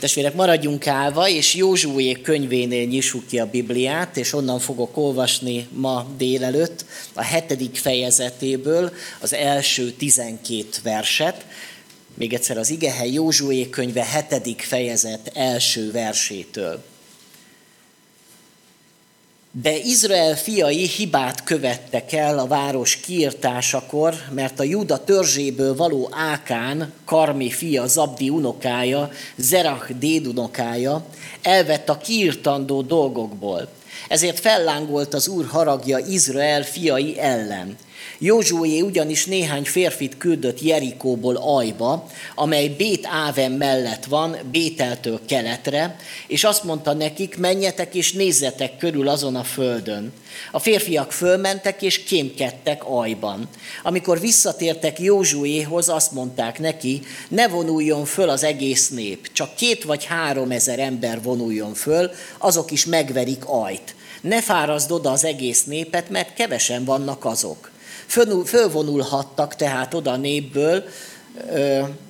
Testvérek, maradjunk állva, és Józsué könyvénél nyissuk ki a Bibliát, és onnan fogok olvasni ma délelőtt a hetedik fejezetéből az első tizenkét verset. Még egyszer az igehely Józsué könyve hetedik fejezet első versétől. De Izrael fiai hibát követtek el a város kiirtásakor, mert a Juda törzséből való Ákán, Karmi fia, Zabdi unokája, Zerach dédunokája elvett a kiirtandó dolgokból. Ezért fellángolt az Úr haragja Izrael fiai ellen – Józsué ugyanis néhány férfit küldött Jerikóból Ajba, amely Bét Áven mellett van, Bételtől keletre, és azt mondta nekik, menjetek és nézzetek körül azon a földön. A férfiak fölmentek és kémkedtek Ajban. Amikor visszatértek Józsuéhoz, azt mondták neki, ne vonuljon föl az egész nép, csak két vagy három ezer ember vonuljon föl, azok is megverik Ajt. Ne fárazd oda az egész népet, mert kevesen vannak azok. Fölvonulhattak tehát oda a népből,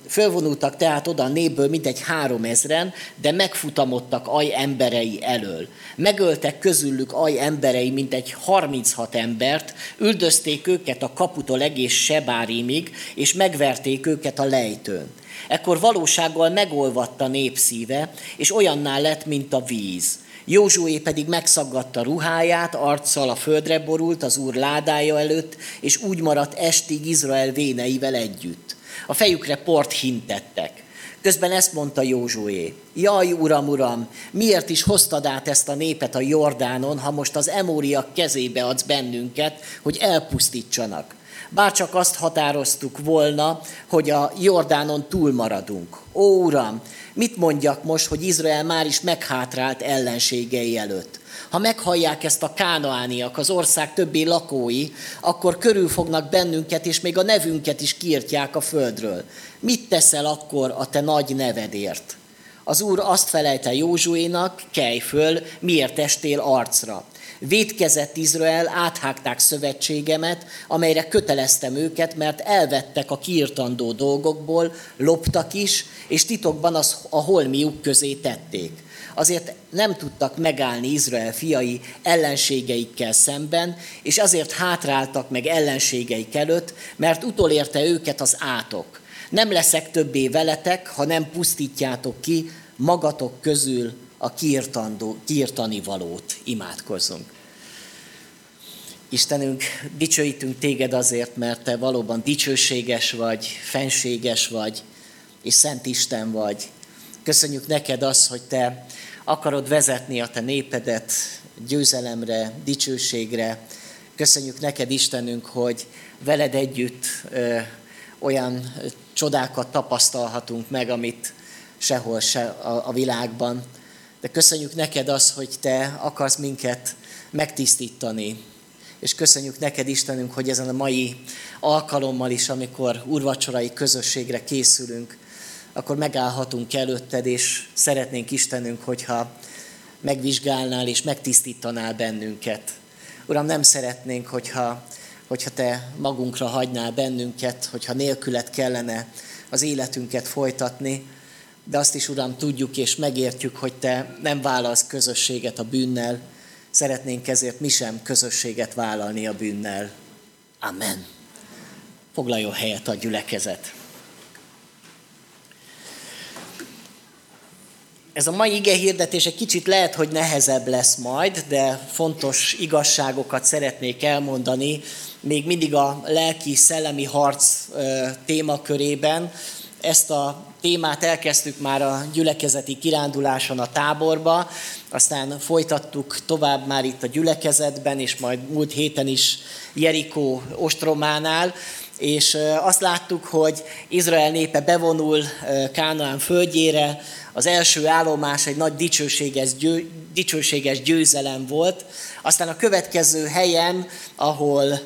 fölvonultak tehát oda a népből mintegy három ezren, de megfutamodtak aj emberei elől. Megöltek közülük aj emberei mintegy 36 embert, üldözték őket a kaputól egész Sebárimig, és megverték őket a lejtőn. Ekkor valósággal megolvadt a népszíve, és olyanná lett, mint a víz. Józsué pedig megszaggatta ruháját, arccal a földre borult az úr ládája előtt, és úgy maradt estig Izrael véneivel együtt. A fejükre port hintettek. Közben ezt mondta Józsué, jaj, uram, uram, miért is hoztad át ezt a népet a Jordánon, ha most az emóriak kezébe adsz bennünket, hogy elpusztítsanak? Bárcsak azt határoztuk volna, hogy a Jordánon túlmaradunk. Ó, uram, Mit mondjak most, hogy Izrael már is meghátrált ellenségei előtt? Ha meghallják ezt a kánaániak, az ország többi lakói, akkor körül fognak bennünket, és még a nevünket is kiirtják a földről. Mit teszel akkor a te nagy nevedért? Az úr azt felelte Józsuénak, kelj föl, miért estél arcra. Védkezett Izrael, áthágták szövetségemet, amelyre köteleztem őket, mert elvettek a kiirtandó dolgokból, loptak is, és titokban az, a holmiuk közé tették. Azért nem tudtak megállni Izrael fiai ellenségeikkel szemben, és azért hátráltak meg ellenségeik előtt, mert utolérte őket az átok. Nem leszek többé veletek, ha nem pusztítjátok ki magatok közül a kiirtandó, kiirtani valót. Imádkozzunk. Istenünk, dicsőítünk téged azért, mert te valóban dicsőséges vagy, fenséges vagy, és Szent Isten vagy. Köszönjük neked azt, hogy te akarod vezetni a te népedet győzelemre, dicsőségre. Köszönjük neked, Istenünk, hogy veled együtt ö, olyan csodákat tapasztalhatunk meg, amit sehol se a, a világban. De köszönjük neked azt, hogy te akarsz minket megtisztítani, és köszönjük neked, Istenünk, hogy ezen a mai alkalommal is, amikor urvacsorai közösségre készülünk, akkor megállhatunk előtted, és szeretnénk Istenünk, hogyha megvizsgálnál és megtisztítanál bennünket. Uram, nem szeretnénk, hogyha, hogyha Te magunkra hagynál bennünket, hogyha nélkület kellene az életünket folytatni, de azt is, Uram, tudjuk és megértjük, hogy Te nem válasz közösséget a bűnnel, szeretnénk ezért mi sem közösséget vállalni a bűnnel. Amen. Foglaljon helyet a gyülekezet. Ez a mai ige hirdetés egy kicsit lehet, hogy nehezebb lesz majd, de fontos igazságokat szeretnék elmondani, még mindig a lelki, szellemi harc témakörében. Ezt a témát elkezdtük már a gyülekezeti kiránduláson a táborba, aztán folytattuk tovább már itt a gyülekezetben, és majd múlt héten is Jerikó ostrománál, és azt láttuk, hogy Izrael népe bevonul Kánaán földjére, az első állomás egy nagy dicsőséges, győ, dicsőséges győzelem volt, aztán a következő helyen, ahol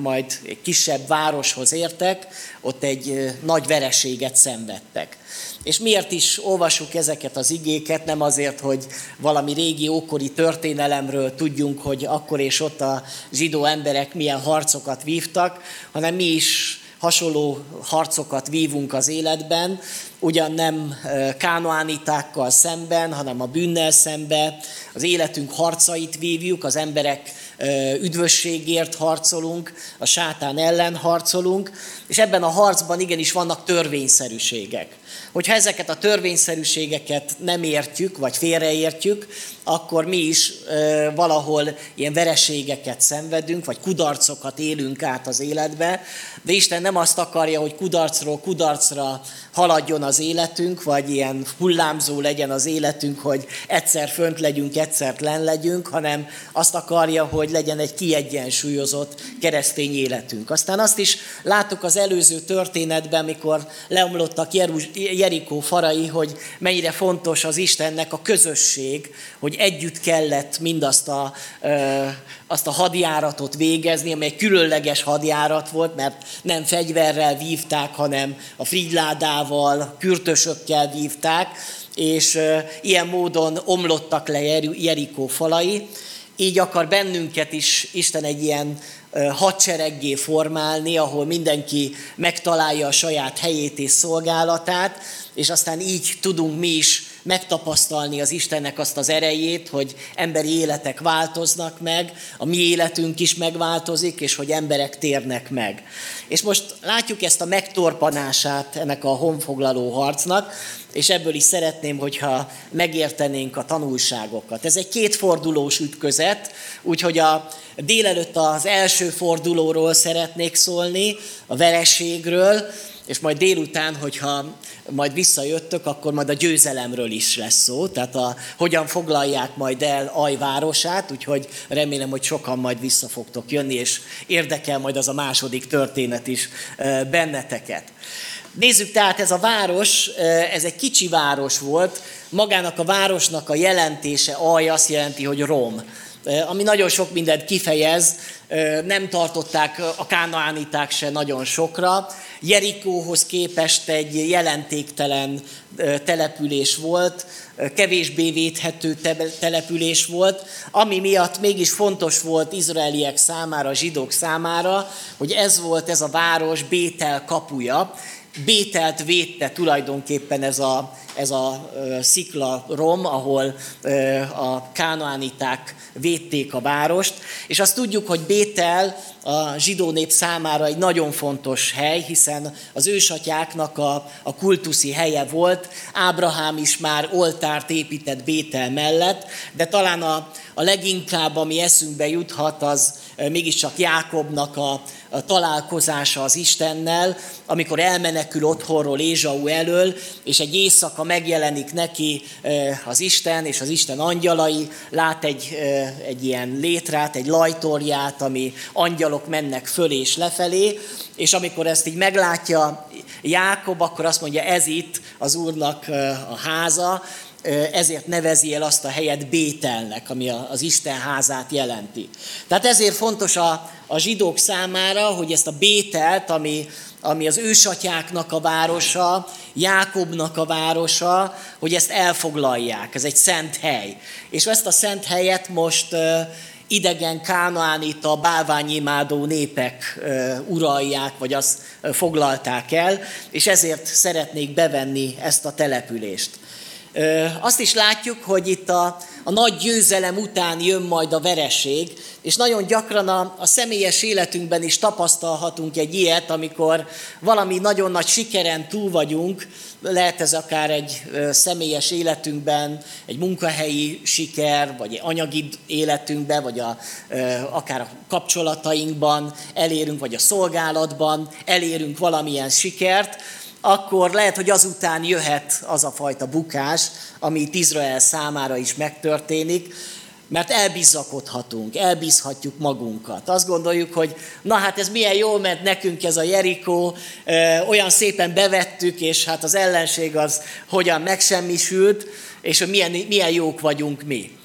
majd egy kisebb városhoz értek, ott egy nagy vereséget szenvedtek. És miért is olvasjuk ezeket az igéket? Nem azért, hogy valami régi ókori történelemről tudjunk, hogy akkor és ott a zsidó emberek milyen harcokat vívtak, hanem mi is hasonló harcokat vívunk az életben, ugyan nem kánoánitákkal szemben, hanem a bűnnel szembe, az életünk harcait vívjuk, az emberek üdvösségért harcolunk, a sátán ellen harcolunk, és ebben a harcban igenis vannak törvényszerűségek. Hogyha ezeket a törvényszerűségeket nem értjük, vagy félreértjük, akkor mi is valahol ilyen vereségeket szenvedünk, vagy kudarcokat élünk át az életbe, de Isten nem azt akarja, hogy kudarcról kudarcra haladjon az életünk, vagy ilyen hullámzó legyen az életünk, hogy egyszer fönt legyünk, egyszer len legyünk, hanem azt akarja, hogy legyen egy kiegyensúlyozott keresztény életünk. Aztán azt is láttuk az előző történetben, amikor leomlottak Jerikó farai, hogy mennyire fontos az Istennek a közösség, hogy együtt kellett mindazt a, azt a hadjáratot végezni, amely különleges hadjárat volt, mert nem fegyverrel vívták, hanem a frigyládával, kürtösökkel vívták, és ilyen módon omlottak le Jerikó falai. Így akar bennünket is Isten egy ilyen hadsereggé formálni, ahol mindenki megtalálja a saját helyét és szolgálatát, és aztán így tudunk mi is megtapasztalni az Istennek azt az erejét, hogy emberi életek változnak meg, a mi életünk is megváltozik, és hogy emberek térnek meg. És most látjuk ezt a megtorpanását ennek a honfoglaló harcnak, és ebből is szeretném, hogyha megértenénk a tanulságokat. Ez egy kétfordulós ütközet, úgyhogy a délelőtt az első fordulóról szeretnék szólni, a vereségről, és majd délután, hogyha majd visszajöttök, akkor majd a győzelemről is lesz szó, tehát a, hogyan foglalják majd el Aj városát, úgyhogy remélem, hogy sokan majd vissza fogtok jönni, és érdekel majd az a második történet is benneteket. Nézzük tehát, ez a város, ez egy kicsi város volt, magának a városnak a jelentése, Aj azt jelenti, hogy Rom ami nagyon sok mindent kifejez, nem tartották a kánaániták se nagyon sokra. Jerikóhoz képest egy jelentéktelen település volt, kevésbé védhető település volt, ami miatt mégis fontos volt izraeliek számára, zsidók számára, hogy ez volt ez a város Bétel kapuja, Bételt védte tulajdonképpen ez a, ez a szikla rom, ahol a kánoániták védték a várost, és azt tudjuk, hogy Bétel a zsidó nép számára egy nagyon fontos hely, hiszen az ősatyáknak a, a kultuszi helye volt. Ábrahám is már oltárt épített Bétel mellett, de talán a, a leginkább, ami eszünkbe juthat, az mégiscsak Jákobnak a, a találkozása az Istennel, amikor elmenekül otthonról Ézsau elől, és egy éjszaka megjelenik neki az Isten, és az Isten angyalai, lát egy, egy ilyen létrát, egy lajtorját, ami angyalok mennek föl és lefelé, és amikor ezt így meglátja Jákob, akkor azt mondja, ez itt az Úrnak a háza, ezért nevezi el azt a helyet Bételnek, ami az Isten házát jelenti. Tehát ezért fontos a, a zsidók számára, hogy ezt a Bételt, ami, ami az ősatyáknak a városa, Jákobnak a városa, hogy ezt elfoglalják. Ez egy szent hely. És ezt a szent helyet most idegen kánaánita, bálványimádó népek uralják, vagy azt foglalták el, és ezért szeretnék bevenni ezt a települést. Azt is látjuk, hogy itt a, a nagy győzelem után jön majd a vereség, és nagyon gyakran a, a személyes életünkben is tapasztalhatunk egy ilyet, amikor valami nagyon nagy sikeren túl vagyunk, lehet ez akár egy személyes életünkben, egy munkahelyi siker, vagy egy anyagi életünkben, vagy a, akár a kapcsolatainkban elérünk, vagy a szolgálatban elérünk valamilyen sikert, akkor lehet, hogy azután jöhet az a fajta bukás, ami itt Izrael számára is megtörténik, mert elbizzakodhatunk, elbízhatjuk magunkat. Azt gondoljuk, hogy na hát ez milyen jól ment nekünk ez a Jerikó, olyan szépen bevettük, és hát az ellenség az hogyan megsemmisült, és hogy milyen, milyen jók vagyunk mi.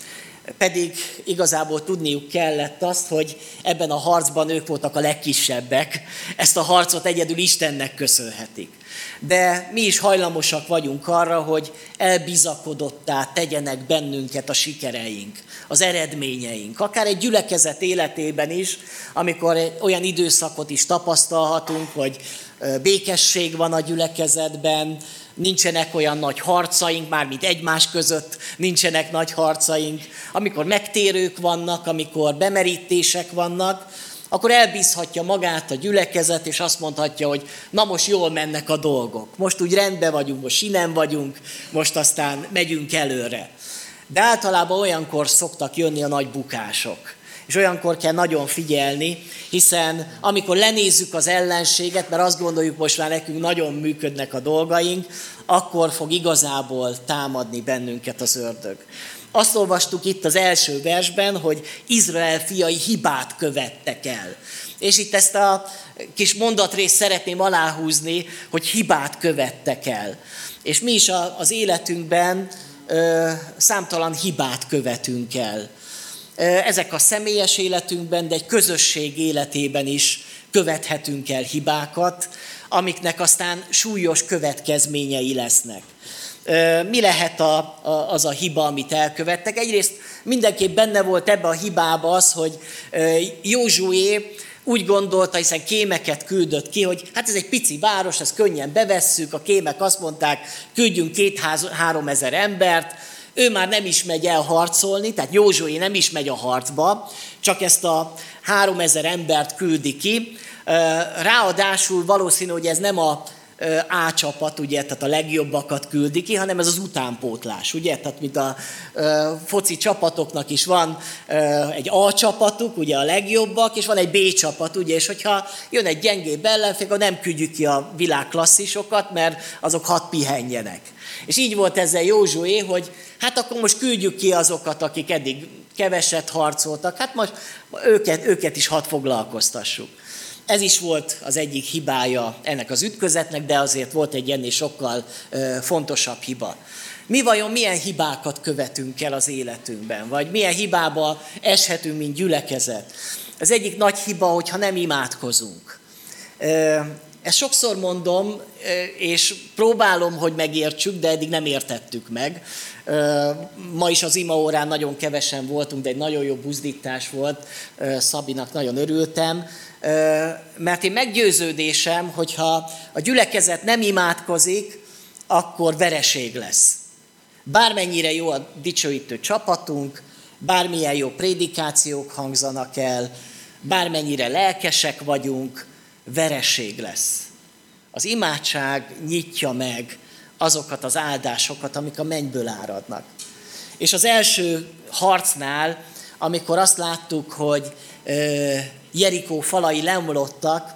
Pedig igazából tudniuk kellett azt, hogy ebben a harcban ők voltak a legkisebbek. Ezt a harcot egyedül Istennek köszönhetik de mi is hajlamosak vagyunk arra, hogy elbizakodottá tegyenek bennünket a sikereink, az eredményeink. Akár egy gyülekezet életében is, amikor olyan időszakot is tapasztalhatunk, hogy békesség van a gyülekezetben, nincsenek olyan nagy harcaink, mármint egymás között nincsenek nagy harcaink, amikor megtérők vannak, amikor bemerítések vannak, akkor elbízhatja magát a gyülekezet, és azt mondhatja, hogy na most jól mennek a dolgok. Most úgy rendben vagyunk, most sinem vagyunk, most aztán megyünk előre. De általában olyankor szoktak jönni a nagy bukások. És olyankor kell nagyon figyelni, hiszen amikor lenézzük az ellenséget, mert azt gondoljuk, most már nekünk nagyon működnek a dolgaink, akkor fog igazából támadni bennünket az ördög. Azt olvastuk itt az első versben, hogy Izrael fiai hibát követtek el. És itt ezt a kis mondatrészt szeretném aláhúzni, hogy hibát követtek el. És mi is az életünkben ö, számtalan hibát követünk el. Ezek a személyes életünkben, de egy közösség életében is követhetünk el hibákat, amiknek aztán súlyos következményei lesznek. Mi lehet a, a, az a hiba, amit elkövettek? Egyrészt mindenképp benne volt ebbe a hibába az, hogy Józsué úgy gondolta, hiszen kémeket küldött ki, hogy hát ez egy pici város, ezt könnyen bevesszük, a kémek azt mondták, küldjünk két-három ezer embert, ő már nem is megy el harcolni, tehát Józsué nem is megy a harcba, csak ezt a három ezer embert küldi ki. Ráadásul valószínű, hogy ez nem a a csapat, ugye, tehát a legjobbakat küldi ki, hanem ez az utánpótlás, ugye, tehát mint a foci csapatoknak is van egy A csapatuk, ugye a legjobbak, és van egy B csapat, ugye, és hogyha jön egy gyengébb ellenfél, akkor nem küldjük ki a világklasszisokat, mert azok hat pihenjenek. És így volt ezzel Józsué, hogy hát akkor most küldjük ki azokat, akik eddig keveset harcoltak, hát most őket, őket is hat foglalkoztassuk. Ez is volt az egyik hibája ennek az ütközetnek, de azért volt egy ennél sokkal fontosabb hiba. Mi vajon milyen hibákat követünk el az életünkben, vagy milyen hibába eshetünk, mint gyülekezet? Az egyik nagy hiba, hogyha nem imádkozunk. Ezt sokszor mondom, és próbálom, hogy megértsük, de eddig nem értettük meg. Ma is az ima órán nagyon kevesen voltunk, de egy nagyon jó buzdítás volt. Szabinak nagyon örültem mert én meggyőződésem, hogyha a gyülekezet nem imádkozik, akkor vereség lesz. Bármennyire jó a dicsőítő csapatunk, bármilyen jó prédikációk hangzanak el, bármennyire lelkesek vagyunk, vereség lesz. Az imádság nyitja meg azokat az áldásokat, amik a mennyből áradnak. És az első harcnál, amikor azt láttuk, hogy Jerikó falai lemlottak,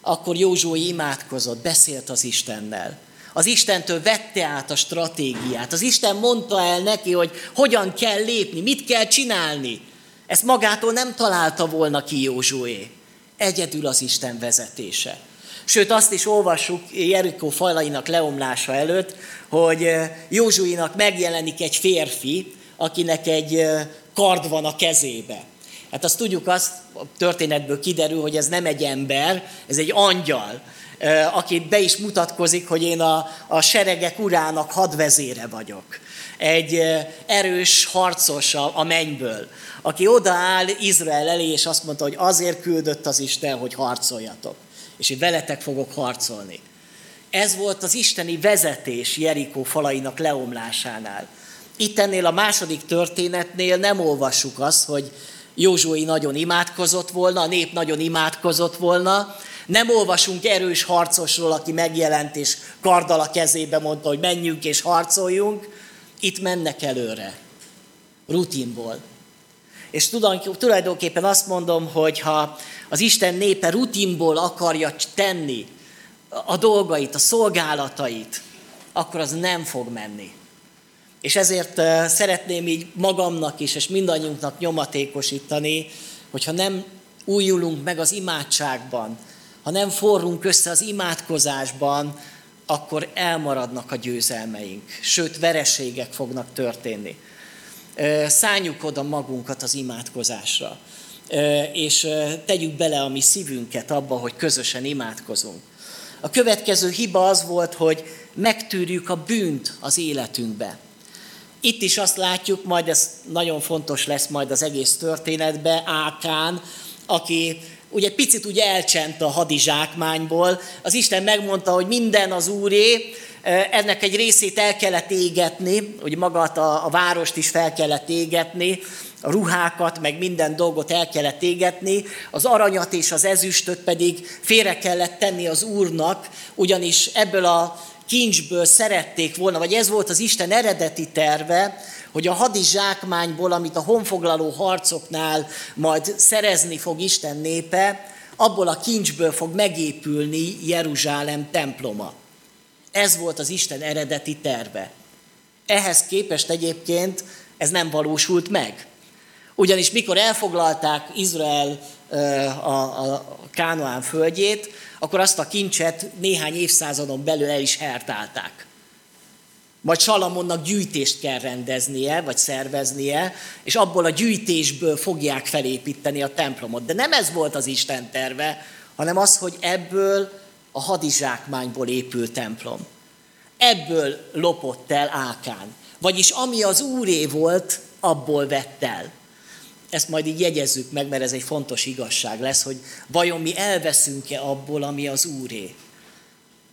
akkor Józsué imádkozott, beszélt az Istennel. Az Istentől vette át a stratégiát. Az Isten mondta el neki, hogy hogyan kell lépni, mit kell csinálni. Ezt magától nem találta volna ki Józsué. Egyedül az Isten vezetése. Sőt, azt is olvassuk Jerikó falainak leomlása előtt, hogy Józsuinak megjelenik egy férfi, akinek egy kard van a kezébe. Hát azt tudjuk, azt a történetből kiderül, hogy ez nem egy ember, ez egy angyal, aki be is mutatkozik, hogy én a, a seregek urának hadvezére vagyok. Egy erős harcos a, a mennyből, aki odaáll Izrael elé, és azt mondta, hogy azért küldött az Isten, hogy harcoljatok. És én veletek fogok harcolni. Ez volt az isteni vezetés Jerikó falainak leomlásánál. Itt ennél a második történetnél nem olvassuk azt, hogy Józsué nagyon imádkozott volna, a nép nagyon imádkozott volna. Nem olvasunk erős harcosról, aki megjelent és kardal a kezébe mondta, hogy menjünk és harcoljunk. Itt mennek előre. Rutinból. És tulajdonképpen azt mondom, hogy ha az Isten népe rutinból akarja tenni a dolgait, a szolgálatait, akkor az nem fog menni. És ezért szeretném így magamnak is, és mindannyiunknak nyomatékosítani, hogyha nem újulunk meg az imádságban, ha nem forrunk össze az imádkozásban, akkor elmaradnak a győzelmeink, sőt, vereségek fognak történni. Szálljuk oda magunkat az imádkozásra, és tegyük bele a mi szívünket abba, hogy közösen imádkozunk. A következő hiba az volt, hogy megtűrjük a bűnt az életünkbe. Itt is azt látjuk, majd ez nagyon fontos lesz majd az egész történetbe, Ákán, aki ugye picit ugye elcsent a hadizsákmányból. Az Isten megmondta, hogy minden az úré, ennek egy részét el kellett égetni, hogy magát a, a várost is fel kellett égetni, a ruhákat, meg minden dolgot el kellett égetni, az aranyat és az ezüstöt pedig félre kellett tenni az úrnak, ugyanis ebből a kincsből szerették volna, vagy ez volt az Isten eredeti terve, hogy a hadizsákmányból, amit a honfoglaló harcoknál majd szerezni fog Isten népe, abból a kincsből fog megépülni Jeruzsálem temploma. Ez volt az Isten eredeti terve. Ehhez képest egyébként ez nem valósult meg. Ugyanis mikor elfoglalták Izrael a, Kánoán földjét, akkor azt a kincset néhány évszázadon belül el is hertálták. Majd Salamonnak gyűjtést kell rendeznie, vagy szerveznie, és abból a gyűjtésből fogják felépíteni a templomot. De nem ez volt az Isten terve, hanem az, hogy ebből a hadizsákmányból épült templom. Ebből lopott el Ákán. Vagyis ami az úré volt, abból vett el. Ezt majd így jegyezzük meg, mert ez egy fontos igazság lesz, hogy vajon mi elveszünk-e abból, ami az úré,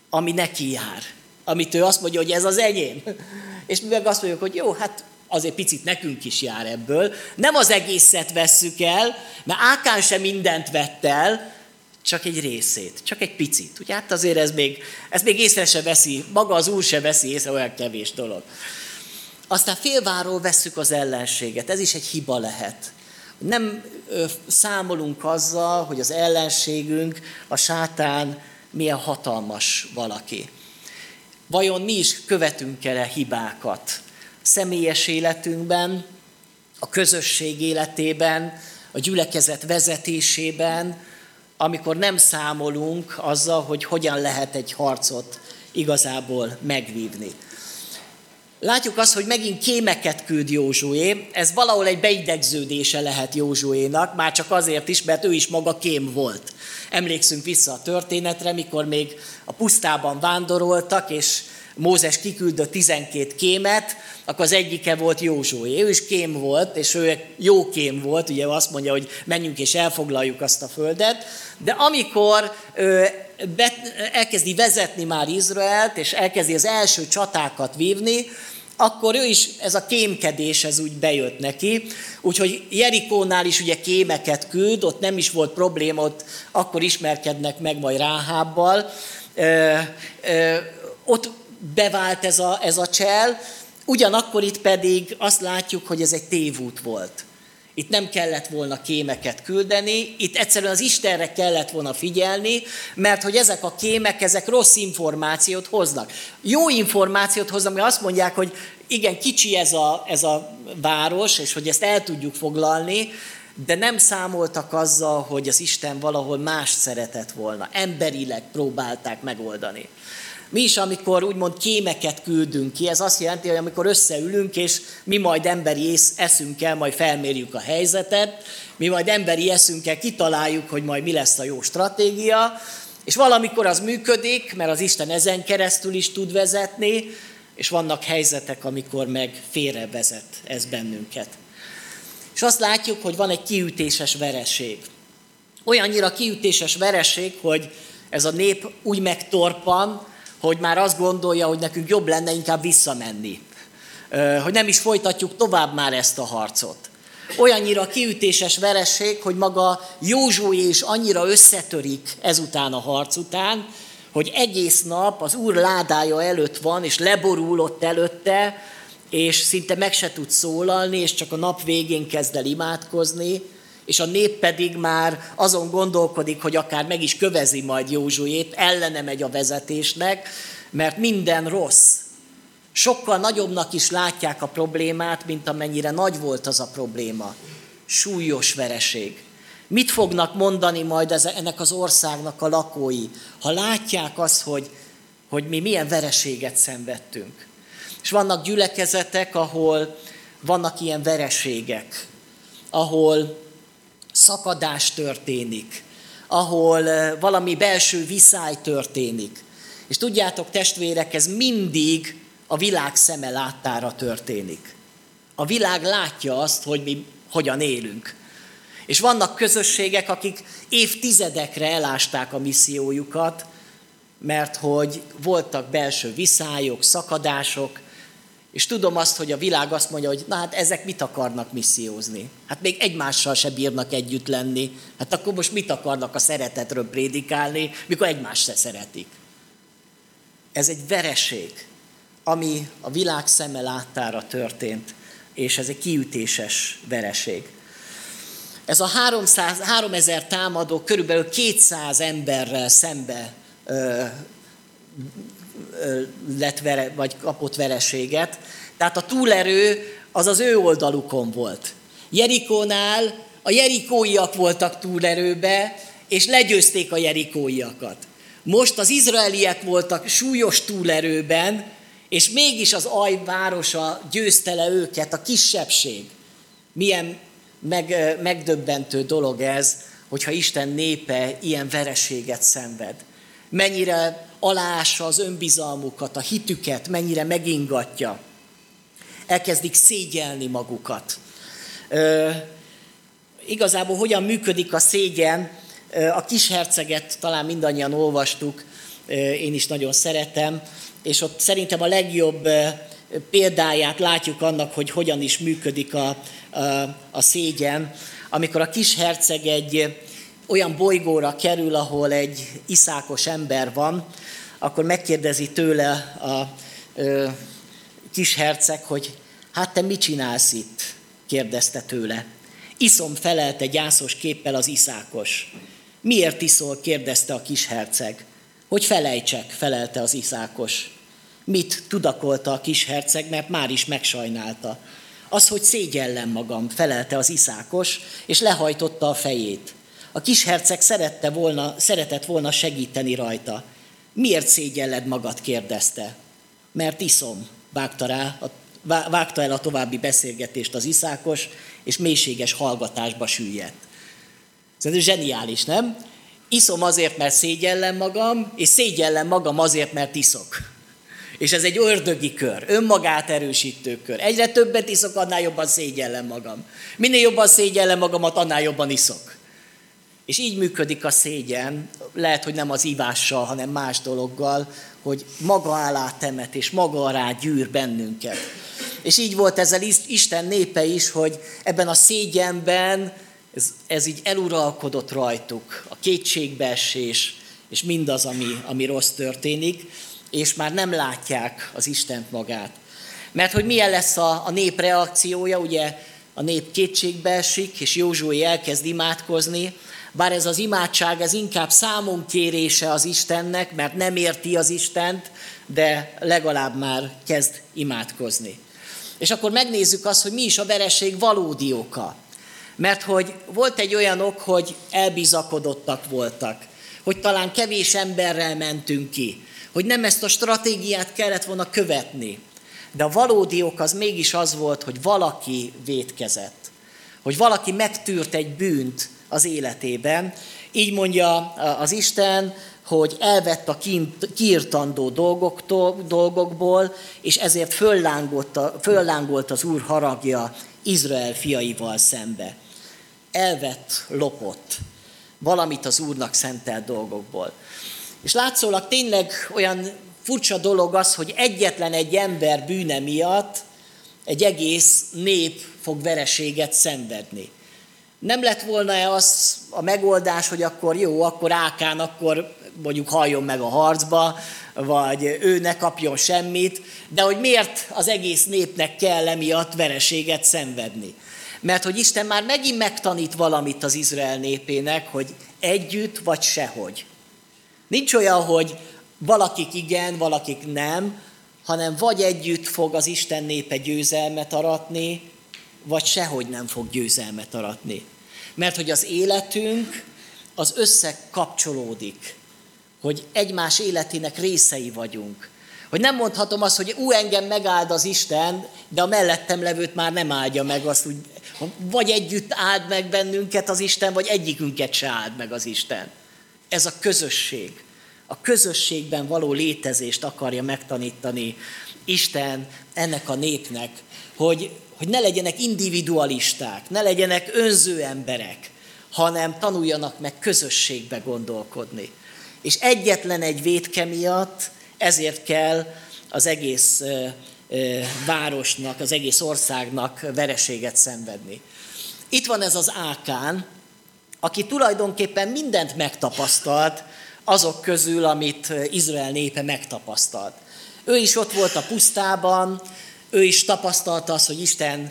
ami neki jár, amit ő azt mondja, hogy ez az enyém. És mi meg azt mondjuk, hogy jó, hát azért picit nekünk is jár ebből. Nem az egészet vesszük el, mert Ákán sem mindent vett el, csak egy részét, csak egy picit. Ugye hát azért ez még, ez még észre se veszi, maga az úr se veszi észre, olyan kevés dolog. Aztán félváról vesszük az ellenséget, ez is egy hiba lehet. Nem számolunk azzal, hogy az ellenségünk, a sátán milyen hatalmas valaki. Vajon mi is követünk el hibákat? Személyes életünkben, a közösség életében, a gyülekezet vezetésében, amikor nem számolunk azzal, hogy hogyan lehet egy harcot igazából megvívni. Látjuk azt, hogy megint kémeket küld Józsué, ez valahol egy beidegződése lehet Józsuénak, már csak azért is, mert ő is maga kém volt. Emlékszünk vissza a történetre, mikor még a pusztában vándoroltak, és Mózes kiküldött 12 kémet, akkor az egyike volt Józsué. Ő is kém volt, és ő jó kém volt, ugye azt mondja, hogy menjünk és elfoglaljuk azt a földet. De amikor ö, elkezdi vezetni már Izraelt, és elkezdi az első csatákat vívni, akkor ő is, ez a kémkedés, ez úgy bejött neki. Úgyhogy Jerikónál is ugye kémeket küld, ott nem is volt probléma, ott akkor ismerkednek meg majd Ráhábbal. Ö, ö, ott bevált ez a, ez a csel, ugyanakkor itt pedig azt látjuk, hogy ez egy tévút volt. Itt nem kellett volna kémeket küldeni, itt egyszerűen az Istenre kellett volna figyelni, mert hogy ezek a kémek, ezek rossz információt hoznak. Jó információt hoznak, mert azt mondják, hogy igen, kicsi ez a, ez a város, és hogy ezt el tudjuk foglalni, de nem számoltak azzal, hogy az Isten valahol más szeretett volna. Emberileg próbálták megoldani. Mi is, amikor úgymond kémeket küldünk ki, ez azt jelenti, hogy amikor összeülünk, és mi majd emberi eszünkkel majd felmérjük a helyzetet, mi majd emberi eszünkkel kitaláljuk, hogy majd mi lesz a jó stratégia, és valamikor az működik, mert az Isten ezen keresztül is tud vezetni, és vannak helyzetek, amikor meg félrevezet ez bennünket. És azt látjuk, hogy van egy kiütéses vereség. Olyannyira kiütéses vereség, hogy ez a nép úgy megtorpan, hogy már azt gondolja, hogy nekünk jobb lenne inkább visszamenni. Hogy nem is folytatjuk tovább már ezt a harcot. Olyannyira kiütéses veresség, hogy maga Józsué is annyira összetörik ezután a harc után, hogy egész nap az úr ládája előtt van, és leborul ott előtte, és szinte meg se tud szólalni, és csak a nap végén kezd el imádkozni, és a nép pedig már azon gondolkodik, hogy akár meg is kövezi majd Józsuét, ellene megy a vezetésnek, mert minden rossz. Sokkal nagyobbnak is látják a problémát, mint amennyire nagy volt az a probléma. Súlyos vereség. Mit fognak mondani majd ennek az országnak a lakói, ha látják azt, hogy, hogy mi milyen vereséget szenvedtünk. És vannak gyülekezetek, ahol vannak ilyen vereségek, ahol szakadás történik, ahol valami belső viszály történik. És tudjátok, testvérek, ez mindig a világ szeme láttára történik. A világ látja azt, hogy mi hogyan élünk. És vannak közösségek, akik évtizedekre elásták a missziójukat, mert hogy voltak belső viszályok, szakadások, és tudom azt, hogy a világ azt mondja, hogy na hát ezek mit akarnak missziózni? Hát még egymással se bírnak együtt lenni. Hát akkor most mit akarnak a szeretetről prédikálni, mikor egymást se szeretik? Ez egy vereség, ami a világ szeme láttára történt, és ez egy kiütéses vereség. Ez a 300, 3000 támadó körülbelül 200 emberrel szembe ö, lett vere, vagy kapott vereséget. Tehát a túlerő az az ő oldalukon volt. Jerikónál a jerikóiak voltak túlerőbe, és legyőzték a jerikóiakat. Most az izraeliek voltak súlyos túlerőben, és mégis az Aj városa győzte le őket, a kisebbség. Milyen meg, megdöbbentő dolog ez, hogyha Isten népe ilyen vereséget szenved. Mennyire alása az önbizalmukat, a hitüket, mennyire megingatja. Elkezdik szégyelni magukat. Ö, igazából hogyan működik a szégyen? A kis herceget talán mindannyian olvastuk, én is nagyon szeretem, és ott szerintem a legjobb példáját látjuk annak, hogy hogyan is működik a, a, a szégyen, amikor a kis herceg egy olyan bolygóra kerül, ahol egy iszákos ember van, akkor megkérdezi tőle a, a kis herceg, hogy hát te mit csinálsz itt? kérdezte tőle. Iszom felelte gyászos képpel az iszákos. Miért iszol? kérdezte a kis herceg. Hogy felejtsek, felelte az iszákos. Mit tudakolta a kis herceg, mert már is megsajnálta. Az, hogy szégyellem magam, felelte az iszákos, és lehajtotta a fejét. A kis herceg szerette volna, szeretett volna segíteni rajta. Miért szégyelled magad, kérdezte. Mert iszom, vágta, rá, vágta el a további beszélgetést az iszákos, és mélységes hallgatásba süllyedt. Ez zseniális, nem? Iszom azért, mert szégyellem magam, és szégyellem magam azért, mert iszok. És ez egy ördögi kör, önmagát erősítő kör. Egyre többet iszok, annál jobban szégyellem magam. Minél jobban szégyellem magamat, annál jobban iszok. És így működik a szégyen, lehet, hogy nem az ivással, hanem más dologgal, hogy maga alá temet, és maga alá gyűr bennünket. És így volt ezzel Isten népe is, hogy ebben a szégyenben ez, ez így eluralkodott rajtuk, a kétségbeesés, és mindaz, ami, ami rossz történik és már nem látják az Istent magát. Mert hogy milyen lesz a, a nép reakciója, ugye a nép kétségbe esik, és Józsué elkezd imádkozni, bár ez az imádság, ez inkább számon kérése az Istennek, mert nem érti az Istent, de legalább már kezd imádkozni. És akkor megnézzük azt, hogy mi is a vereség valódi oka. Mert hogy volt egy olyan ok, hogy elbizakodottak voltak, hogy talán kevés emberrel mentünk ki, hogy nem ezt a stratégiát kellett volna követni. De a valódi ok az mégis az volt, hogy valaki vétkezett. Hogy valaki megtűrt egy bűnt az életében. Így mondja az Isten, hogy elvett a kiirtandó dolgokból, és ezért föllángolt, föllángolt az Úr haragja Izrael fiaival szembe. Elvett, lopott valamit az Úrnak szentelt dolgokból. És látszólag tényleg olyan furcsa dolog az, hogy egyetlen egy ember bűne miatt egy egész nép fog vereséget szenvedni. Nem lett volna-e az a megoldás, hogy akkor jó, akkor Ákán, akkor mondjuk halljon meg a harcba, vagy ő ne kapjon semmit, de hogy miért az egész népnek kell emiatt vereséget szenvedni. Mert hogy Isten már megint megtanít valamit az Izrael népének, hogy együtt vagy sehogy. Nincs olyan, hogy valakik igen, valakik nem, hanem vagy együtt fog az Isten népe győzelmet aratni, vagy sehogy nem fog győzelmet aratni. Mert hogy az életünk az összekapcsolódik, hogy egymás életének részei vagyunk. Hogy nem mondhatom azt, hogy ú, engem megáld az Isten, de a mellettem levőt már nem áldja meg azt, hogy vagy együtt áld meg bennünket az Isten, vagy egyikünket se áld meg az Isten. Ez a közösség. A közösségben való létezést akarja megtanítani Isten ennek a népnek, hogy, hogy ne legyenek individualisták, ne legyenek önző emberek, hanem tanuljanak meg közösségbe gondolkodni. És egyetlen egy védke miatt ezért kell az egész városnak, az egész országnak vereséget szenvedni. Itt van ez az Ákán, aki tulajdonképpen mindent megtapasztalt azok közül, amit Izrael népe megtapasztalt. Ő is ott volt a pusztában, ő is tapasztalta azt, hogy Isten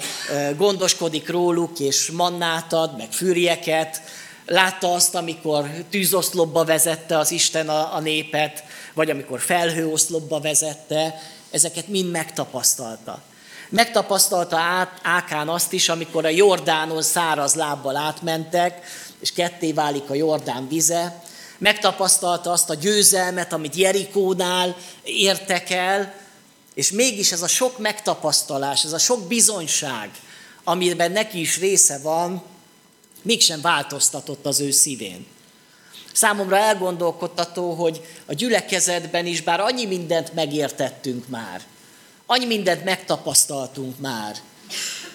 gondoskodik róluk, és mannát ad, meg fűrieket. Látta azt, amikor tűzoszlopba vezette az Isten a, a népet, vagy amikor felhőoszlopba vezette, ezeket mind megtapasztalta. Megtapasztalta át Ákán azt is, amikor a Jordánon száraz lábbal átmentek, és ketté válik a Jordán vize. Megtapasztalta azt a győzelmet, amit Jerikónál értek el, és mégis ez a sok megtapasztalás, ez a sok bizonyság, amiben neki is része van, mégsem változtatott az ő szívén. Számomra elgondolkodtató, hogy a gyülekezetben is, bár annyi mindent megértettünk már, annyi mindent megtapasztaltunk már,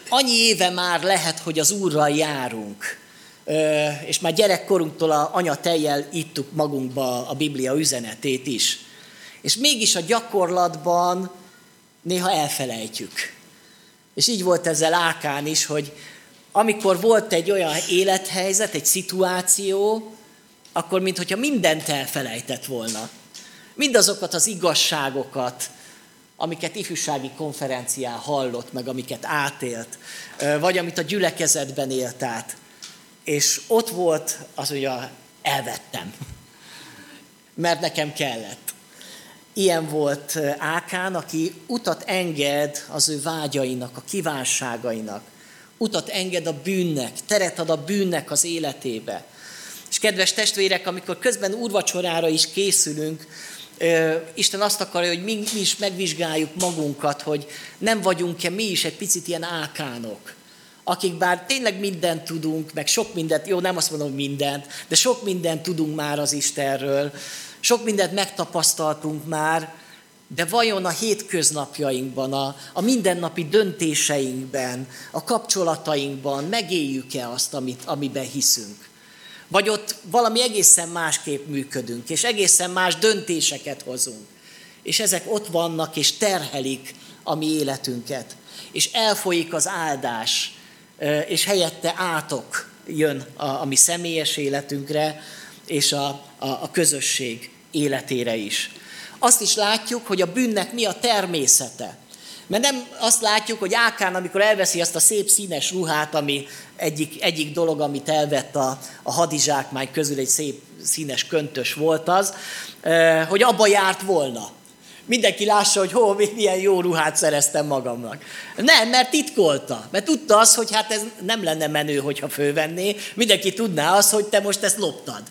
annyi éve már lehet, hogy az Úrral járunk, és már gyerekkorunktól a anya tejjel ittuk magunkba a Biblia üzenetét is. És mégis a gyakorlatban néha elfelejtjük. És így volt ezzel Ákán is, hogy amikor volt egy olyan élethelyzet, egy szituáció, akkor mintha mindent elfelejtett volna. Mindazokat az igazságokat, amiket ifjúsági konferencián hallott, meg amiket átélt, vagy amit a gyülekezetben élt át. És ott volt az, hogy a, elvettem, mert nekem kellett. Ilyen volt Ákán, aki utat enged az ő vágyainak, a kívánságainak. Utat enged a bűnnek, teret ad a bűnnek az életébe. És kedves testvérek, amikor közben úrvacsorára is készülünk, Isten azt akarja, hogy mi, is megvizsgáljuk magunkat, hogy nem vagyunk-e mi is egy picit ilyen ákánok, akik bár tényleg mindent tudunk, meg sok mindent, jó, nem azt mondom mindent, de sok mindent tudunk már az Istenről, sok mindent megtapasztaltunk már, de vajon a hétköznapjainkban, a, a mindennapi döntéseinkben, a kapcsolatainkban megéljük-e azt, amit, amiben hiszünk? Vagy ott valami egészen másképp működünk, és egészen más döntéseket hozunk. És ezek ott vannak, és terhelik a mi életünket. És elfolyik az áldás, és helyette átok jön a, a mi személyes életünkre, és a, a, a közösség életére is. Azt is látjuk, hogy a bűnnek mi a természete. Mert nem azt látjuk, hogy Ákán, amikor elveszi azt a szép színes ruhát, ami egyik, egyik dolog, amit elvett a, a hadizsákmány közül, egy szép színes köntös volt az, hogy abba járt volna. Mindenki lássa, hogy hó, milyen jó ruhát szereztem magamnak. Nem, mert titkolta. Mert tudta azt, hogy hát ez nem lenne menő, hogyha fővenné. Mindenki tudná azt, hogy te most ezt loptad.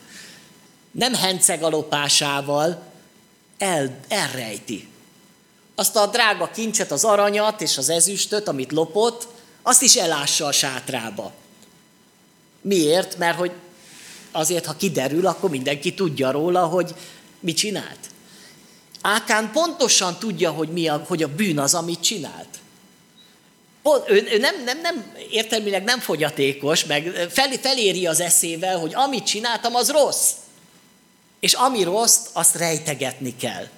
Nem henceg a lopásával, el, elrejti. Azt a drága kincset, az aranyat és az ezüstöt, amit lopott, azt is elássa a sátrába. Miért? Mert hogy azért, ha kiderül, akkor mindenki tudja róla, hogy mit csinált. Ákán pontosan tudja, hogy, mi a, hogy a bűn az, amit csinált. Ő, ő nem, nem, nem, értelmileg nem fogyatékos, meg fel, feléri az eszével, hogy amit csináltam, az rossz. És ami rossz, azt rejtegetni kell.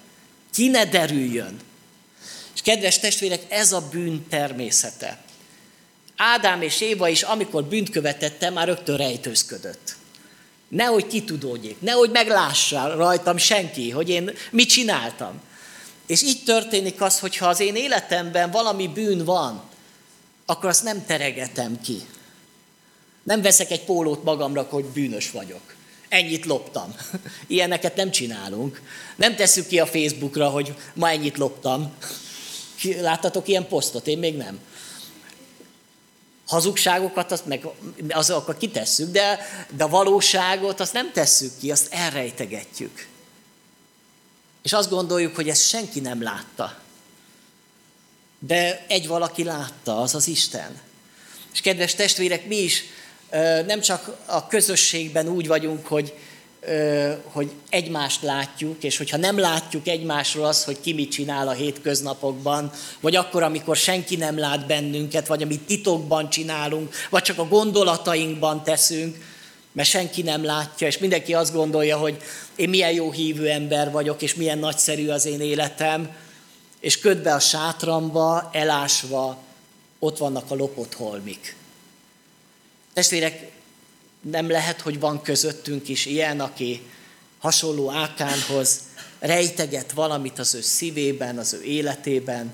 Ki ne derüljön. És kedves testvérek, ez a bűn természete. Ádám és Éva is, amikor bűnt követette, már rögtön rejtőzködött. Nehogy kitudódjék, nehogy meglássa rajtam senki, hogy én mit csináltam. És így történik az, hogy ha az én életemben valami bűn van, akkor azt nem teregetem ki. Nem veszek egy pólót magamra, hogy bűnös vagyok. Ennyit loptam. Ilyeneket nem csinálunk. Nem tesszük ki a Facebookra, hogy ma ennyit loptam. Láttatok ilyen posztot? Én még nem hazugságokat azt meg azokat kitesszük, de, de a valóságot azt nem tesszük ki, azt elrejtegetjük. És azt gondoljuk, hogy ezt senki nem látta. De egy valaki látta, az az Isten. És kedves testvérek, mi is nem csak a közösségben úgy vagyunk, hogy hogy egymást látjuk, és hogyha nem látjuk egymásról az, hogy ki mit csinál a hétköznapokban, vagy akkor, amikor senki nem lát bennünket, vagy amit titokban csinálunk, vagy csak a gondolatainkban teszünk, mert senki nem látja, és mindenki azt gondolja, hogy én milyen jó hívő ember vagyok, és milyen nagyszerű az én életem, és ködbe a sátramba, elásva, ott vannak a lopott holmik. Testvérek, nem lehet, hogy van közöttünk is ilyen, aki hasonló Ákánhoz rejteget valamit az ő szívében, az ő életében,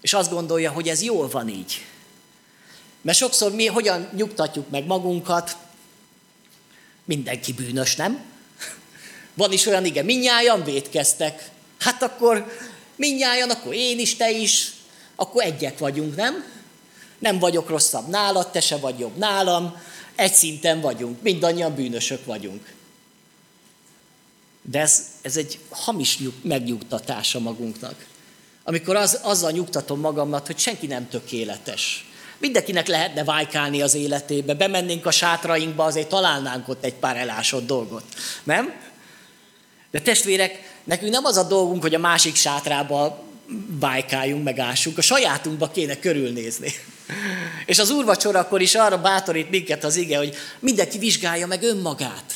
és azt gondolja, hogy ez jól van így. Mert sokszor mi hogyan nyugtatjuk meg magunkat, mindenki bűnös, nem? Van is olyan, igen, minnyáján védkeztek. Hát akkor minnyáján, akkor én is, te is, akkor egyek vagyunk, nem? Nem vagyok rosszabb nálad, te se vagy jobb nálam, egy szinten vagyunk, mindannyian bűnösök vagyunk. De ez, ez egy hamis megnyugtatása magunknak. Amikor az, azzal nyugtatom magamnak, hogy senki nem tökéletes. Mindenkinek lehetne vájkálni az életébe, bemennénk a sátrainkba, azért találnánk ott egy pár elásott dolgot. Nem? De testvérek, nekünk nem az a dolgunk, hogy a másik sátrába bájkáljunk, megássunk, a sajátunkba kéne körülnézni. És az úrvacsorakor is arra bátorít minket az ige, hogy mindenki vizsgálja meg önmagát.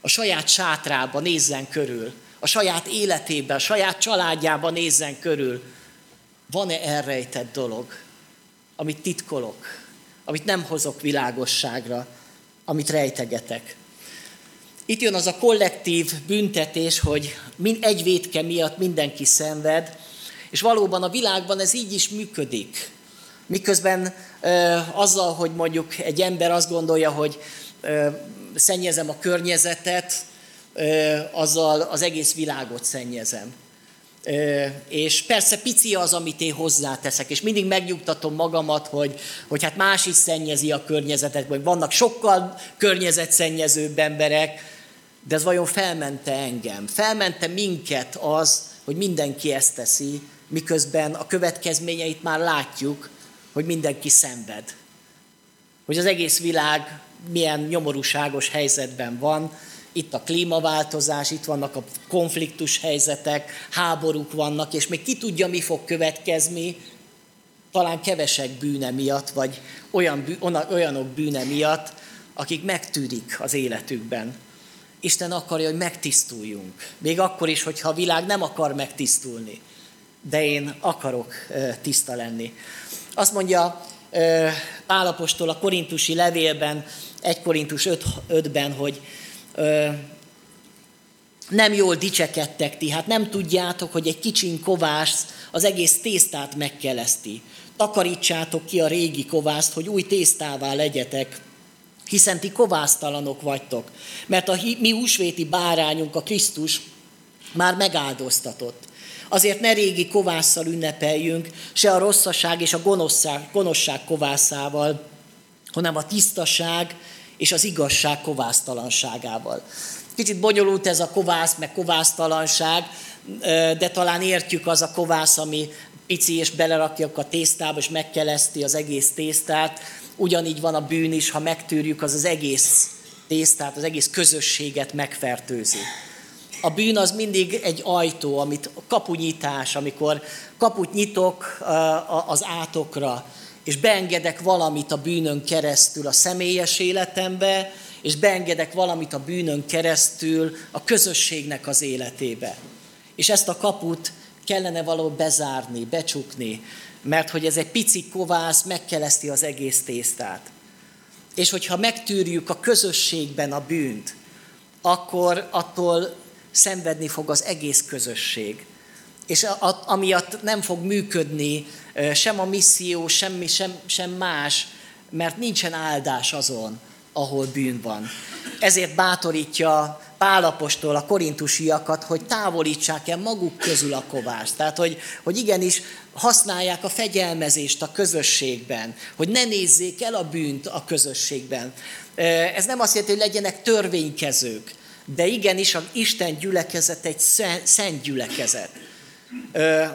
A saját sátrába nézzen körül, a saját életébe, a saját családjába nézzen körül. Van-e elrejtett dolog, amit titkolok, amit nem hozok világosságra, amit rejtegetek? Itt jön az a kollektív büntetés, hogy egy vétke miatt mindenki szenved, és valóban a világban ez így is működik. Miközben azzal, hogy mondjuk egy ember azt gondolja, hogy szennyezem a környezetet, azzal az egész világot szennyezem. És persze pici az, amit én hozzáteszek, és mindig megnyugtatom magamat, hogy, hogy hát más is szennyezi a környezetet, vagy vannak sokkal környezetszennyezőbb emberek, de ez vajon felmente engem? Felmente minket az, hogy mindenki ezt teszi, miközben a következményeit már látjuk, hogy mindenki szenved. Hogy az egész világ milyen nyomorúságos helyzetben van, itt a klímaváltozás, itt vannak a konfliktus helyzetek, háborúk vannak, és még ki tudja, mi fog következni, talán kevesek bűne miatt, vagy olyan, olyanok bűne miatt, akik megtűrik az életükben. Isten akarja, hogy megtisztuljunk. Még akkor is, hogyha a világ nem akar megtisztulni. De én akarok tiszta lenni. Azt mondja Pálapostól a korintusi levélben, 1 Korintus 5-ben, hogy nem jól dicsekedtek ti, hát nem tudjátok, hogy egy kicsin kovász az egész tésztát megkeleszti. Takarítsátok ki a régi kovászt, hogy új tésztává legyetek, hiszen ti kovásztalanok vagytok, mert a mi húsvéti bárányunk, a Krisztus már megáldoztatott. Azért ne régi kovásszal ünnepeljünk, se a rosszaság és a gonoszság, gonoszság kovászával, hanem a tisztaság és az igazság kovásztalanságával. Kicsit bonyolult ez a kovász, meg kovásztalanság, de talán értjük az a kovász, ami pici, és belerakjuk a tésztába, és megkeleszti az egész tésztát. Ugyanígy van a bűn is, ha megtűrjük, az az egész tésztát, az egész közösséget megfertőzi. A bűn az mindig egy ajtó, amit kapunyítás, amikor kaput nyitok az átokra, és beengedek valamit a bűnön keresztül a személyes életembe, és beengedek valamit a bűnön keresztül a közösségnek az életébe. És ezt a kaput kellene való bezárni, becsukni, mert hogy ez egy pici kovász megkeleszti az egész tésztát. És hogyha megtűrjük a közösségben a bűnt, akkor attól szenvedni fog az egész közösség. És amiatt nem fog működni sem a misszió, semmi, sem, sem más, mert nincsen áldás azon, ahol bűn van. Ezért bátorítja Pálapostól a korintusiakat, hogy távolítsák el maguk közül a kovást. Tehát, hogy, hogy igenis használják a fegyelmezést a közösségben, hogy ne nézzék el a bűnt a közösségben. Ez nem azt jelenti, hogy legyenek törvénykezők, de igenis a Isten gyülekezet egy szent gyülekezet.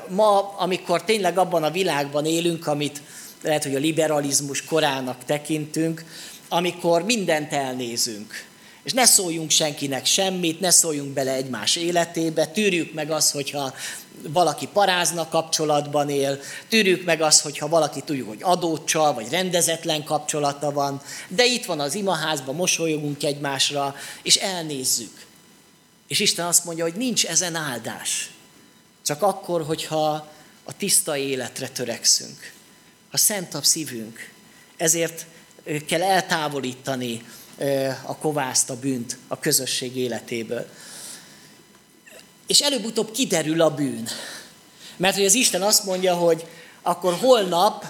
Ma, amikor tényleg abban a világban élünk, amit lehet, hogy a liberalizmus korának tekintünk, amikor mindent elnézünk. És ne szóljunk senkinek semmit, ne szóljunk bele egymás életébe, tűrjük meg azt, hogyha valaki parázna kapcsolatban él, tűrjük meg azt, hogyha valaki tudjuk, hogy adócsal, vagy rendezetlen kapcsolata van, de itt van az imaházban, mosolyogunk egymásra, és elnézzük. És Isten azt mondja, hogy nincs ezen áldás. Csak akkor, hogyha a tiszta életre törekszünk. Ha szent a szívünk. Ezért kell eltávolítani a kovászt, a bűnt a közösség életéből. És előbb-utóbb kiderül a bűn. Mert hogy az Isten azt mondja, hogy akkor holnap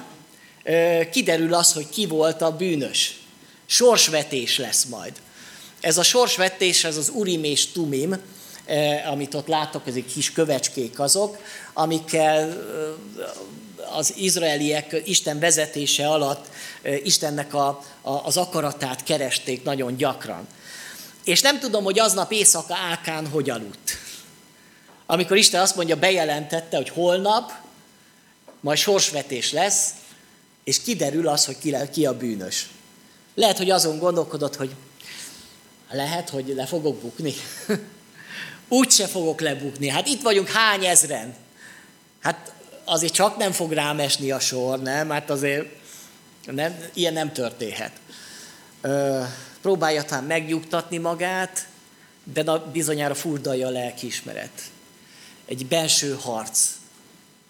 kiderül az, hogy ki volt a bűnös. Sorsvetés lesz majd. Ez a sorsvetés, ez az urim és tumim, amit ott látok, ezek kis kövecskék azok, amikkel az izraeliek Isten vezetése alatt Istennek a, a, az akaratát keresték nagyon gyakran. És nem tudom, hogy aznap éjszaka Ákán hogy aludt. Amikor Isten azt mondja, bejelentette, hogy holnap majd sorsvetés lesz, és kiderül az, hogy ki, ki a bűnös. Lehet, hogy azon gondolkodott, hogy lehet, hogy le fogok bukni. Úgy se fogok lebukni. Hát itt vagyunk hány ezren. Hát azért csak nem fog rám esni a sor, nem? Hát azért nem, ilyen nem történhet. Ö, próbálja talán megnyugtatni magát, de na, bizonyára furdalja a lelkiismeret. Egy belső harc.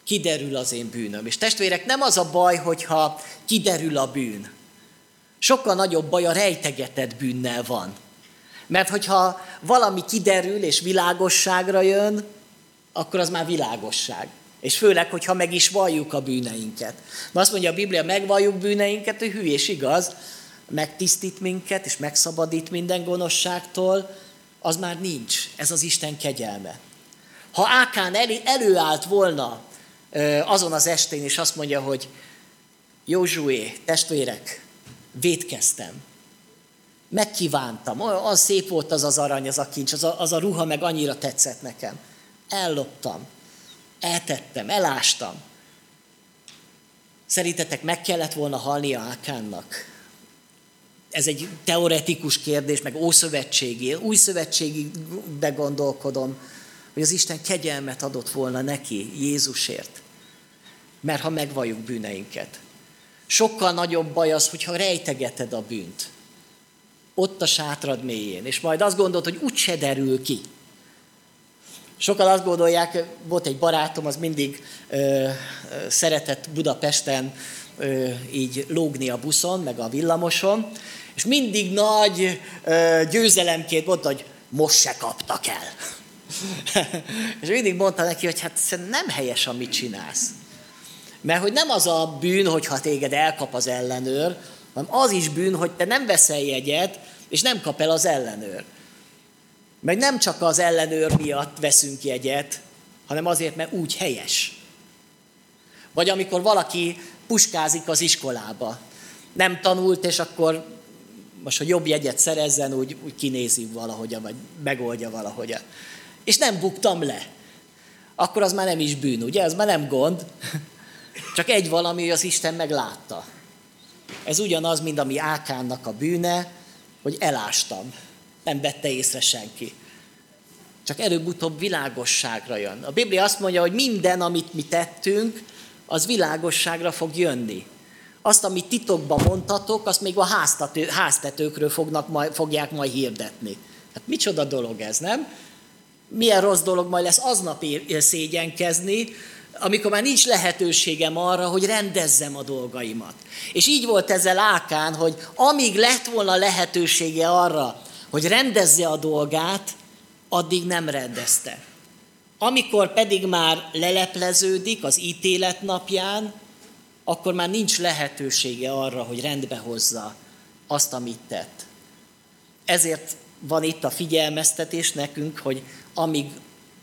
Kiderül az én bűnöm. És testvérek, nem az a baj, hogyha kiderül a bűn. Sokkal nagyobb baj a rejtegetett bűnnel van. Mert hogyha valami kiderül és világosságra jön, akkor az már világosság. És főleg, hogyha meg is valljuk a bűneinket. Ma azt mondja a Biblia, megvalljuk bűneinket, hogy hű és igaz, megtisztít minket, és megszabadít minden gonoszságtól, az már nincs. Ez az Isten kegyelme. Ha Ákán előállt volna azon az estén, és azt mondja, hogy Józsué, testvérek, védkeztem, megkívántam, olyan szép volt az az arany, az a kincs, az a, az a ruha meg annyira tetszett nekem. Elloptam, eltettem, elástam. Szerintetek meg kellett volna halnia Ákánnak? Ez egy teoretikus kérdés, meg ószövetségi, új szövetségi begondolkodom, hogy az Isten kegyelmet adott volna neki Jézusért. Mert ha megvalljuk bűneinket. Sokkal nagyobb baj az, hogyha rejtegeted a bűnt. Ott a sátrad mélyén. És majd azt gondolod, hogy úgyse derül ki. Sokan azt gondolják, volt egy barátom, az mindig ö, szeretett Budapesten ö, így lógni a buszon, meg a villamoson, és mindig nagy ö, győzelemként mondta, hogy most se kaptak el. és mindig mondta neki, hogy hát nem helyes, amit csinálsz. Mert hogy nem az a bűn, hogyha téged elkap az ellenőr, hanem az is bűn, hogy te nem veszel jegyet, és nem kap el az ellenőr. Meg nem csak az ellenőr miatt veszünk jegyet, hanem azért, mert úgy helyes. Vagy amikor valaki puskázik az iskolába, nem tanult, és akkor most, hogy jobb jegyet szerezzen, úgy, úgy kinézi valahogy, vagy megoldja valahogy. És nem buktam le. Akkor az már nem is bűn, ugye? Ez már nem gond. Csak egy valami, hogy az Isten meglátta. Ez ugyanaz, mint ami Ákánnak a bűne, hogy elástam nem vette észre senki. Csak előbb-utóbb világosságra jön. A Biblia azt mondja, hogy minden, amit mi tettünk, az világosságra fog jönni. Azt, amit titokban mondtatok, azt még a háztatő, háztetőkről fognak majd, fogják majd hirdetni. Hát micsoda dolog ez, nem? Milyen rossz dolog majd lesz aznap szégyenkezni, amikor már nincs lehetőségem arra, hogy rendezzem a dolgaimat. És így volt ezzel Ákán, hogy amíg lett volna lehetősége arra, hogy rendezze a dolgát, addig nem rendezte. Amikor pedig már lelepleződik az ítélet napján, akkor már nincs lehetősége arra, hogy rendbe hozza azt, amit tett. Ezért van itt a figyelmeztetés nekünk, hogy amíg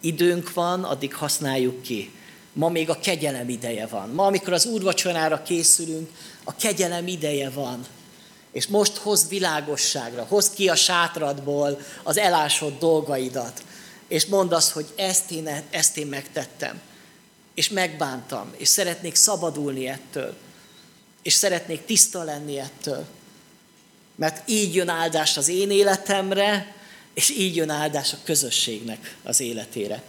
időnk van, addig használjuk ki. Ma még a kegyelem ideje van. Ma, amikor az úrvacsorára készülünk, a kegyelem ideje van. És most hozd világosságra, hozd ki a sátradból az elásott dolgaidat, és mondd azt, hogy ezt én, ezt én megtettem, és megbántam, és szeretnék szabadulni ettől, és szeretnék tiszta lenni ettől. Mert így jön áldás az én életemre, és így jön áldás a közösségnek az életére.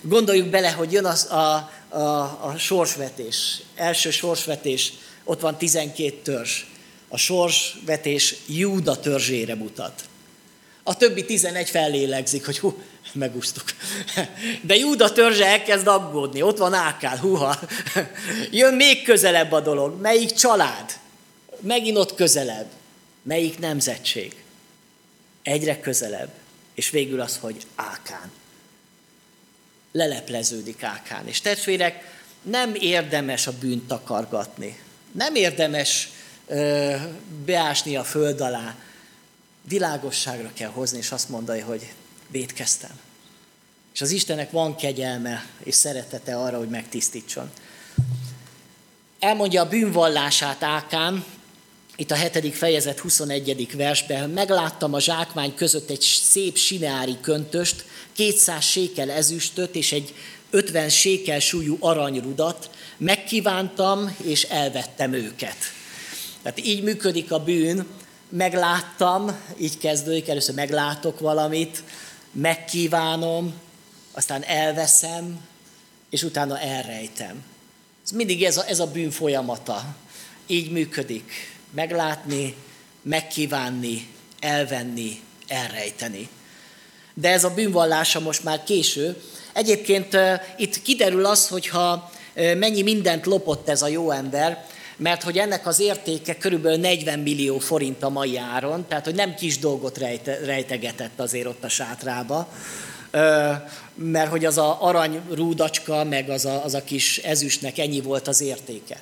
Gondoljuk bele, hogy jön az a, a, a sorsvetés, első sorsvetés, ott van 12 törzs. A sorsvetés Júda törzsére mutat. A többi 11 fellélegzik, hogy hú, megúsztuk. De Júda törzse elkezd aggódni, ott van Ákán, huha. Jön még közelebb a dolog. Melyik család? Megint ott közelebb. Melyik nemzetség? Egyre közelebb. És végül az, hogy Ákán. Lelepleződik Ákán. És testvérek, nem érdemes a bűnt takargatni. Nem érdemes beásni a föld alá. Világosságra kell hozni, és azt mondani, hogy védkeztem. És az Istennek van kegyelme és szeretete arra, hogy megtisztítson. Elmondja a bűnvallását Ákán, itt a hetedik fejezet 21. versben, megláttam a zsákmány között egy szép sineári köntöst, 200 sékel ezüstöt és egy 50 sékel súlyú aranyrudat, megkívántam és elvettem őket. Tehát így működik a bűn, megláttam, így kezdődik, először meglátok valamit, megkívánom, aztán elveszem, és utána elrejtem. Ez mindig ez a, ez a bűn folyamata. Így működik. Meglátni, megkívánni, elvenni, elrejteni. De ez a bűnvallása most már késő. Egyébként itt kiderül az, hogyha mennyi mindent lopott ez a jó ember, mert hogy ennek az értéke körülbelül 40 millió forint a mai áron, tehát hogy nem kis dolgot rejte, rejtegetett azért ott a sátrába, mert hogy az a arany rúdacska, meg az a, az a kis ezüstnek ennyi volt az értéke.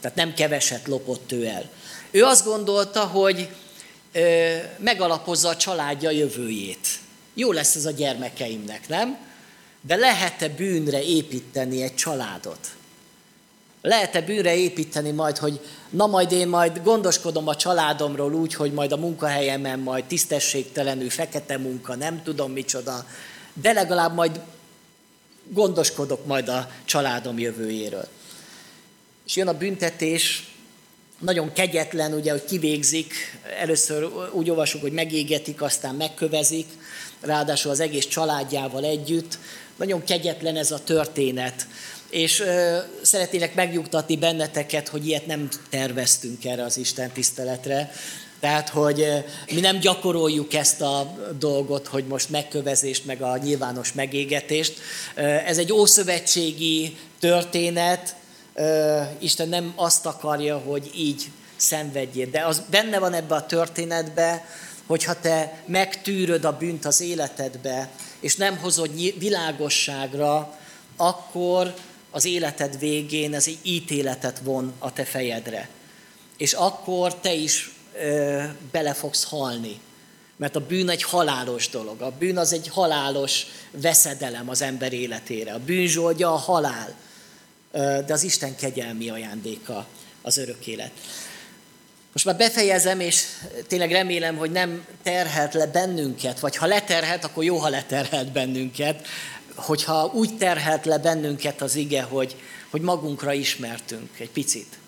Tehát nem keveset lopott ő el. Ő azt gondolta, hogy megalapozza a családja jövőjét. Jó lesz ez a gyermekeimnek, nem? De lehet-e bűnre építeni egy családot? Lehet-e bűnre építeni majd, hogy na majd én majd gondoskodom a családomról úgy, hogy majd a munkahelyemen majd tisztességtelenül, fekete munka, nem tudom micsoda, de legalább majd gondoskodok majd a családom jövőjéről. És jön a büntetés, nagyon kegyetlen, ugye, hogy kivégzik, először úgy olvasjuk, hogy megégetik, aztán megkövezik, ráadásul az egész családjával együtt. Nagyon kegyetlen ez a történet és ö, szeretnélek megnyugtatni benneteket, hogy ilyet nem terveztünk erre az Isten tiszteletre. Tehát, hogy mi nem gyakoroljuk ezt a dolgot, hogy most megkövezést, meg a nyilvános megégetést. Ez egy ószövetségi történet. Isten nem azt akarja, hogy így szenvedjél. De az benne van ebbe a történetbe, hogyha te megtűröd a bűnt az életedbe, és nem hozod világosságra, akkor az életed végén ez egy ítéletet von a te fejedre. És akkor te is ö, bele fogsz halni. Mert a bűn egy halálos dolog. A bűn az egy halálos veszedelem az ember életére. A bűn zsoldja a halál. De az Isten kegyelmi ajándéka az örök élet. Most már befejezem, és tényleg remélem, hogy nem terhelt le bennünket, vagy ha leterhelt, akkor jó, ha leterhelt bennünket, hogyha úgy terhelt le bennünket az ige, hogy, hogy magunkra ismertünk egy picit.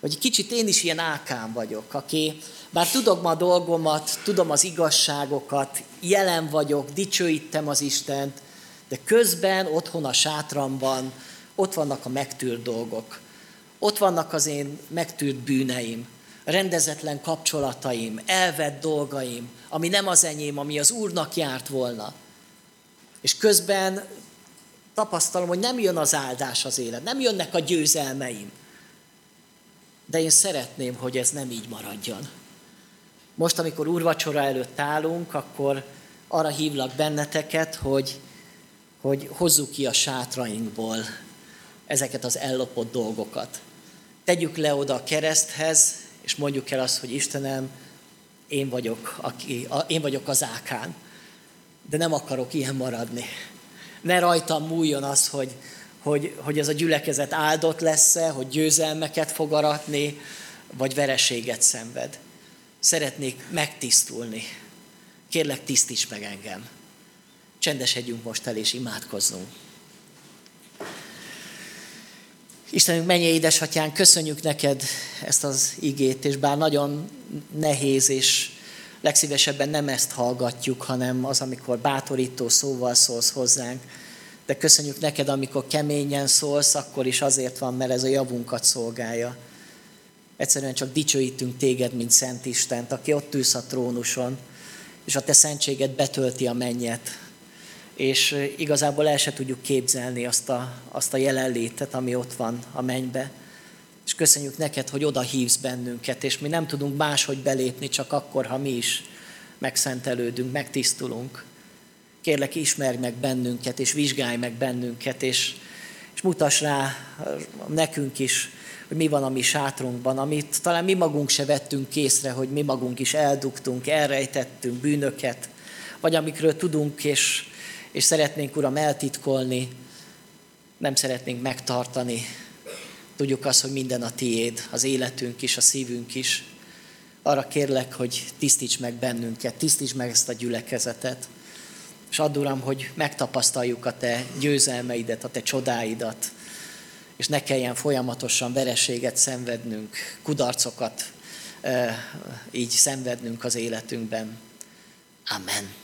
Hogy kicsit én is ilyen ákám vagyok, aki bár tudom a dolgomat, tudom az igazságokat, jelen vagyok, dicsőítem az Istent, de közben otthon a sátramban ott vannak a megtűrt dolgok. Ott vannak az én megtűrt bűneim, rendezetlen kapcsolataim, elvett dolgaim, ami nem az enyém, ami az Úrnak járt volna. És közben tapasztalom, hogy nem jön az áldás az élet, nem jönnek a győzelmeim. De én szeretném, hogy ez nem így maradjon. Most, amikor úrvacsora előtt állunk, akkor arra hívlak benneteket, hogy, hogy hozzuk ki a sátrainkból ezeket az ellopott dolgokat. Tegyük le oda a kereszthez, és mondjuk el azt, hogy Istenem, én vagyok, aki, én vagyok az ákán de nem akarok ilyen maradni. Ne rajtam múljon az, hogy, hogy, hogy ez a gyülekezet áldott lesz-e, hogy győzelmeket fog aratni, vagy vereséget szenved. Szeretnék megtisztulni. Kérlek, tisztíts meg engem. Csendesedjünk most el, és imádkozzunk. Istenünk, menje édesatyán, köszönjük neked ezt az igét, és bár nagyon nehéz, és legszívesebben nem ezt hallgatjuk, hanem az, amikor bátorító szóval szólsz hozzánk. De köszönjük neked, amikor keményen szólsz, akkor is azért van, mert ez a javunkat szolgálja. Egyszerűen csak dicsőítünk téged, mint Szent Istent, aki ott ülsz a trónuson, és a te szentséged betölti a mennyet. És igazából el se tudjuk képzelni azt a, azt a jelenlétet, ami ott van a mennybe. És köszönjük neked, hogy oda hívsz bennünket, és mi nem tudunk máshogy belépni, csak akkor, ha mi is megszentelődünk, megtisztulunk. Kérlek, ismerj meg bennünket, és vizsgálj meg bennünket, és, és mutass rá nekünk is, hogy mi van a mi sátrunkban, amit talán mi magunk se vettünk készre, hogy mi magunk is eldugtunk, elrejtettünk bűnöket, vagy amikről tudunk, és, és szeretnénk, Uram, eltitkolni, nem szeretnénk megtartani. Tudjuk azt, hogy minden a tiéd, az életünk is, a szívünk is. Arra kérlek, hogy tisztíts meg bennünket, tisztíts meg ezt a gyülekezetet. És add, Uram, hogy megtapasztaljuk a Te győzelmeidet, a Te csodáidat, és ne kelljen folyamatosan vereséget szenvednünk, kudarcokat így szenvednünk az életünkben. Amen.